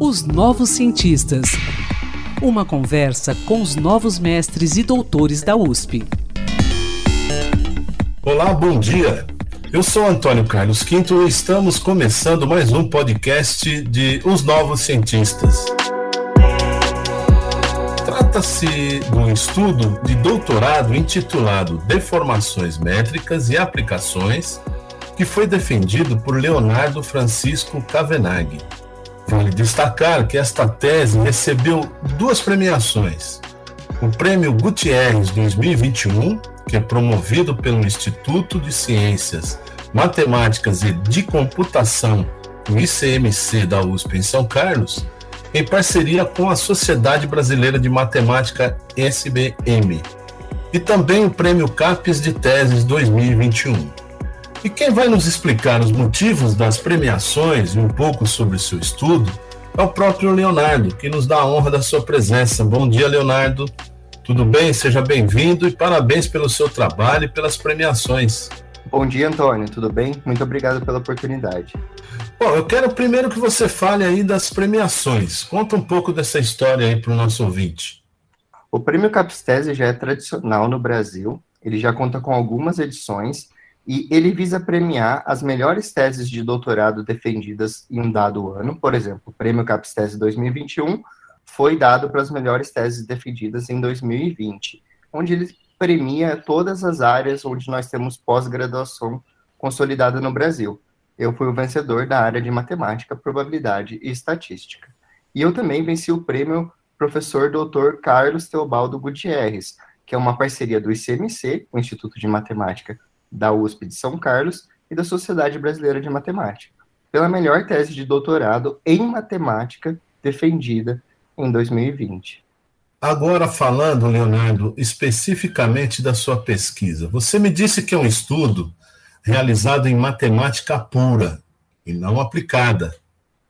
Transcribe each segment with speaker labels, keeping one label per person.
Speaker 1: Os Novos Cientistas. Uma conversa com os novos mestres e doutores da USP.
Speaker 2: Olá, bom dia. Eu sou Antônio Carlos Quinto e estamos começando mais um podcast de Os Novos Cientistas. Trata-se de um estudo de doutorado intitulado Deformações Métricas e Aplicações, que foi defendido por Leonardo Francisco Cavenaghi. Vale destacar que esta tese recebeu duas premiações: o Prêmio Gutierrez 2021, que é promovido pelo Instituto de Ciências Matemáticas e de Computação, o ICMC da USP em São Carlos, em parceria com a Sociedade Brasileira de Matemática SBM, e também o Prêmio CAPES de Teses 2021. E quem vai nos explicar os motivos das premiações e um pouco sobre seu estudo é o próprio Leonardo, que nos dá a honra da sua presença. Bom dia, Leonardo. Tudo bem? Seja bem-vindo e parabéns pelo seu trabalho e pelas premiações.
Speaker 3: Bom dia, Antônio. Tudo bem? Muito obrigado pela oportunidade.
Speaker 2: Bom, eu quero primeiro que você fale aí das premiações. Conta um pouco dessa história aí para o nosso ouvinte.
Speaker 3: O Prêmio Capstese já é tradicional no Brasil. Ele já conta com algumas edições e ele visa premiar as melhores teses de doutorado defendidas em um dado ano. Por exemplo, o Prêmio Capstese 2021 foi dado para as melhores teses defendidas em 2020, onde ele premia todas as áreas onde nós temos pós-graduação consolidada no Brasil. Eu fui o vencedor da área de matemática, probabilidade e estatística. E eu também venci o prêmio professor Dr. Carlos Teobaldo Gutierrez, que é uma parceria do ICMC, o Instituto de Matemática da USP de São Carlos, e da Sociedade Brasileira de Matemática, pela melhor tese de doutorado em matemática defendida em 2020.
Speaker 2: Agora, falando, Leonardo, especificamente da sua pesquisa, você me disse que é um estudo realizado em matemática pura e não aplicada.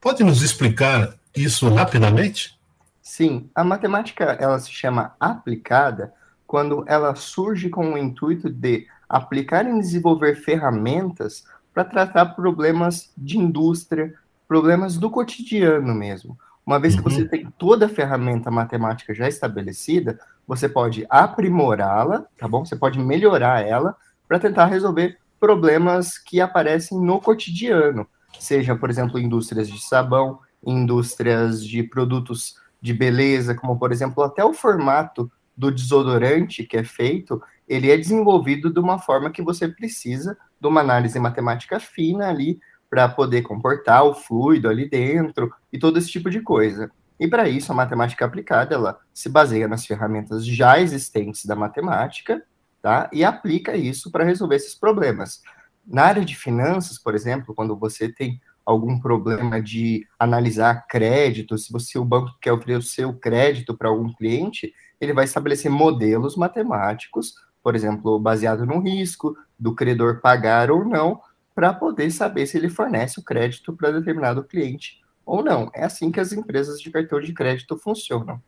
Speaker 2: Pode nos explicar isso rapidamente?
Speaker 3: Sim, a matemática ela se chama aplicada quando ela surge com o intuito de aplicar e desenvolver ferramentas para tratar problemas de indústria, problemas do cotidiano mesmo. Uma vez que você uhum. tem toda a ferramenta matemática já estabelecida, você pode aprimorá-la, tá bom? Você pode melhorar ela para tentar resolver problemas que aparecem no cotidiano, seja, por exemplo, indústrias de sabão, indústrias de produtos de beleza, como por exemplo, até o formato do desodorante que é feito, ele é desenvolvido de uma forma que você precisa de uma análise matemática fina ali para poder comportar o fluido ali dentro e todo esse tipo de coisa. E para isso, a matemática aplicada, ela se baseia nas ferramentas já existentes da matemática, tá? E aplica isso para resolver esses problemas. Na área de finanças, por exemplo, quando você tem algum problema de analisar crédito, se você o banco quer oferecer o crédito para algum cliente, ele vai estabelecer modelos matemáticos, por exemplo, baseado no risco do credor pagar ou não, para poder saber se ele fornece o crédito para determinado cliente ou não. É assim que as empresas de cartão de crédito funcionam.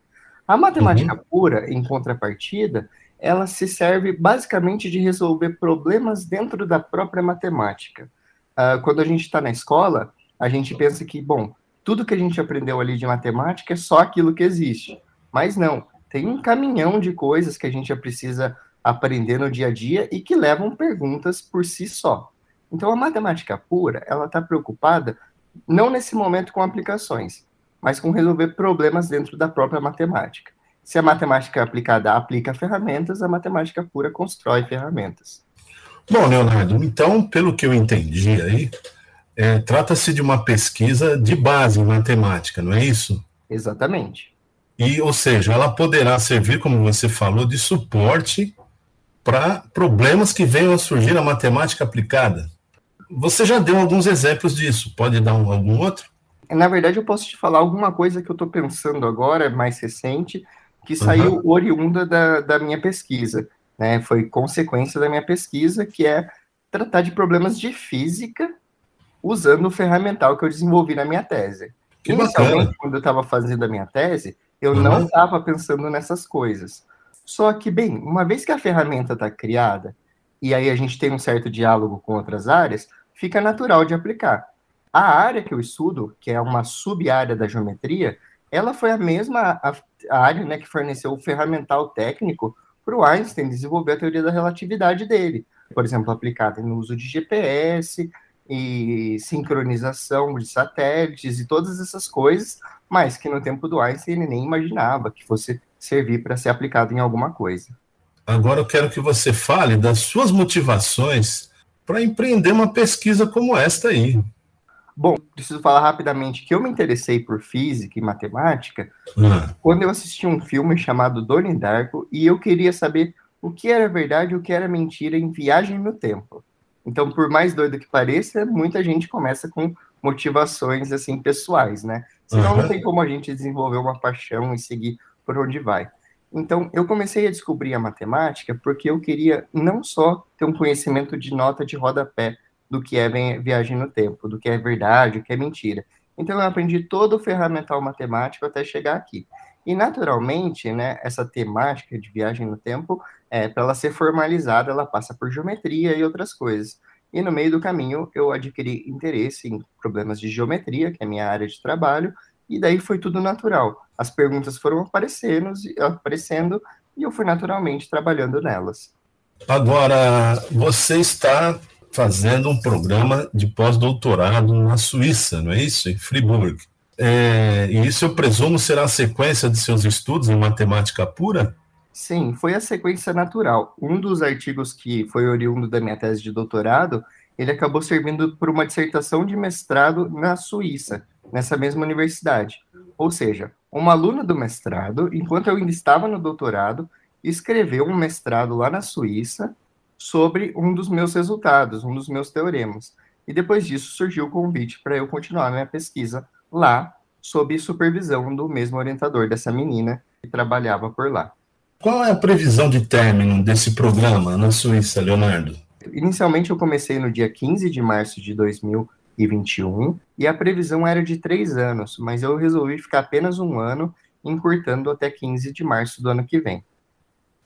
Speaker 3: A matemática uhum. pura, em contrapartida, ela se serve basicamente de resolver problemas dentro da própria matemática. Uh, quando a gente está na escola, a gente pensa que, bom, tudo que a gente aprendeu ali de matemática é só aquilo que existe. Mas não, tem um caminhão de coisas que a gente já precisa aprender no dia a dia e que levam perguntas por si só. Então, a matemática pura, ela está preocupada não nesse momento com aplicações, mas com resolver problemas dentro da própria matemática. Se a matemática aplicada aplica ferramentas, a matemática pura constrói ferramentas.
Speaker 2: Bom, Leonardo, então, pelo que eu entendi aí, é, trata-se de uma pesquisa de base em matemática, não é isso?
Speaker 3: Exatamente.
Speaker 2: E, ou seja, ela poderá servir, como você falou, de suporte para problemas que venham a surgir na matemática aplicada. Você já deu alguns exemplos disso, pode dar um, algum outro?
Speaker 3: Na verdade, eu posso te falar alguma coisa que eu estou pensando agora, mais recente, que saiu uhum. oriunda da, da minha pesquisa. Né? Foi consequência da minha pesquisa, que é tratar de problemas de física usando o ferramental que eu desenvolvi na minha tese. Que Inicialmente, bacana. quando eu estava fazendo a minha tese, eu uhum. não estava pensando nessas coisas. Só que, bem, uma vez que a ferramenta está criada, e aí a gente tem um certo diálogo com outras áreas, fica natural de aplicar. A área que eu estudo, que é uma sub-área da geometria, ela foi a mesma a, a área né, que forneceu o ferramental técnico para o Einstein desenvolver a teoria da relatividade dele. Por exemplo, aplicada no uso de GPS e sincronização de satélites e todas essas coisas, mas que no tempo do Einstein ele nem imaginava que fosse servir para ser aplicado em alguma coisa.
Speaker 2: Agora eu quero que você fale das suas motivações para empreender uma pesquisa como esta aí.
Speaker 3: Bom, preciso falar rapidamente que eu me interessei por física e matemática ah. quando eu assisti um filme chamado Donnie Darko e eu queria saber o que era verdade e o que era mentira em Viagem no Tempo. Então, por mais doido que pareça, muita gente começa com motivações assim pessoais, né? Senão uhum. não tem como a gente desenvolver uma paixão e seguir por onde vai. Então, eu comecei a descobrir a matemática porque eu queria não só ter um conhecimento de nota de rodapé do que é viagem no tempo, do que é verdade, o que é mentira. Então, eu aprendi todo o ferramental matemático até chegar aqui. E, naturalmente, né, essa temática de viagem no tempo, é, para ela ser formalizada, ela passa por geometria e outras coisas. E no meio do caminho, eu adquiri interesse em problemas de geometria, que é a minha área de trabalho, e daí foi tudo natural. As perguntas foram aparecendo, aparecendo e eu fui naturalmente trabalhando nelas.
Speaker 2: Agora, você está fazendo um programa de pós-doutorado na Suíça, não é isso? Em Fribourg. É, e isso eu presumo será a sequência de seus estudos em matemática pura?
Speaker 3: Sim, foi a sequência natural. Um dos artigos que foi oriundo da minha tese de doutorado, ele acabou servindo para uma dissertação de mestrado na Suíça, nessa mesma universidade. Ou seja, uma aluna do mestrado, enquanto eu ainda estava no doutorado, escreveu um mestrado lá na Suíça sobre um dos meus resultados, um dos meus teoremas. E depois disso surgiu o convite para eu continuar minha pesquisa lá, sob supervisão do mesmo orientador dessa menina que trabalhava por lá.
Speaker 2: Qual é a previsão de término desse programa na Suíça, Leonardo?
Speaker 3: Inicialmente eu comecei no dia 15 de março de 2021 e a previsão era de três anos, mas eu resolvi ficar apenas um ano, encurtando até 15 de março do ano que vem.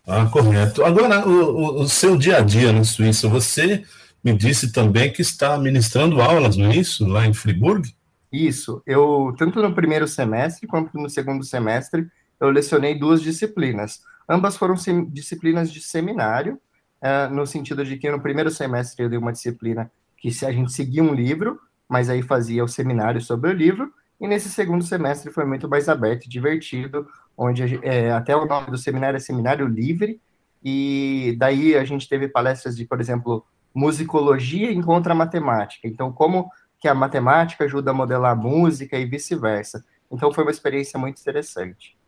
Speaker 2: Ah, correto. Agora, o, o, seu dia a dia na Suíça, você me disse também que está ministrando aulas, não é isso? Lá em Friburgo?
Speaker 3: Isso. Eu, tanto no primeiro semestre quanto no segundo semestre, eu lecionei duas disciplinas. Ambas foram disciplinas de seminário, uh, no sentido de que no primeiro semestre eu dei uma disciplina que se a gente seguia um livro, mas aí fazia o seminário sobre o livro, e nesse segundo semestre foi muito mais aberto e divertido, onde é, até o nome do seminário é Seminário Livre, e daí a gente teve palestras de, por exemplo, musicologia encontra matemática. Então, como que a matemática ajuda a modelar a música e vice-versa. Então, foi uma experiência muito interessante.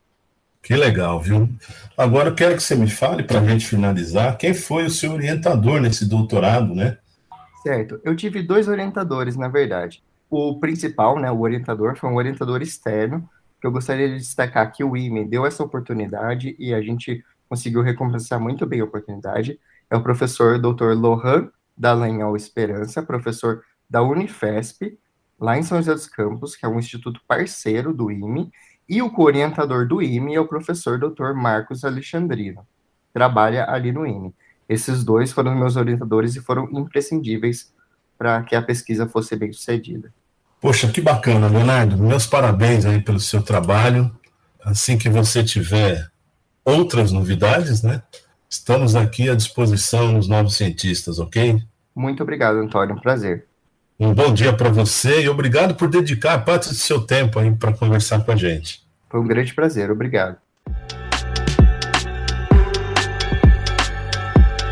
Speaker 2: Que legal, viu? Agora eu quero que você me fale, para a gente finalizar, quem foi o seu orientador nesse doutorado, né?
Speaker 3: Certo. Eu tive dois orientadores, na verdade. O principal, né, o orientador, foi um orientador externo, que eu gostaria de destacar que o IME deu essa oportunidade e a gente conseguiu recompensar muito bem a oportunidade. É o professor Dr. Lohan Dallagnol Esperança, professor da Unifesp, lá em São José dos Campos, que é um instituto parceiro do IME, e o co-orientador do IME é o professor Dr. Marcos Alexandrino, trabalha ali no IME. Esses dois foram meus orientadores e foram imprescindíveis para que a pesquisa fosse bem sucedida.
Speaker 2: Poxa, que bacana, Leonardo. Meus parabéns aí pelo seu trabalho. Assim que você tiver outras novidades, né? Estamos aqui à disposição dos novos cientistas, ok?
Speaker 3: Muito obrigado, Antônio. Um prazer.
Speaker 2: Um bom dia para você e obrigado por dedicar parte do seu tempo aí para conversar com a gente.
Speaker 3: Foi um grande prazer. Obrigado.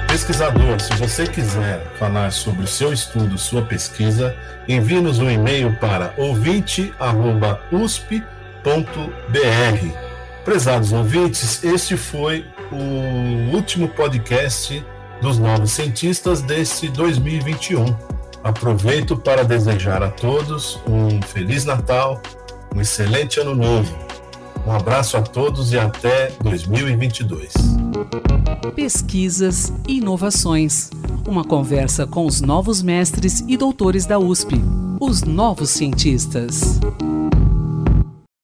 Speaker 2: Pesquisador, se você quiser falar sobre o seu estudo, sua pesquisa, envie-nos um e-mail para ouvinte.usp.br. Prezados ouvintes, este foi o último podcast dos Novos Cientistas deste 2021. Aproveito para desejar a todos um Feliz Natal, um excelente Ano Novo. Um abraço a todos e até 2022
Speaker 1: pesquisas e inovações. Uma conversa com os novos mestres e doutores da USP, os novos cientistas.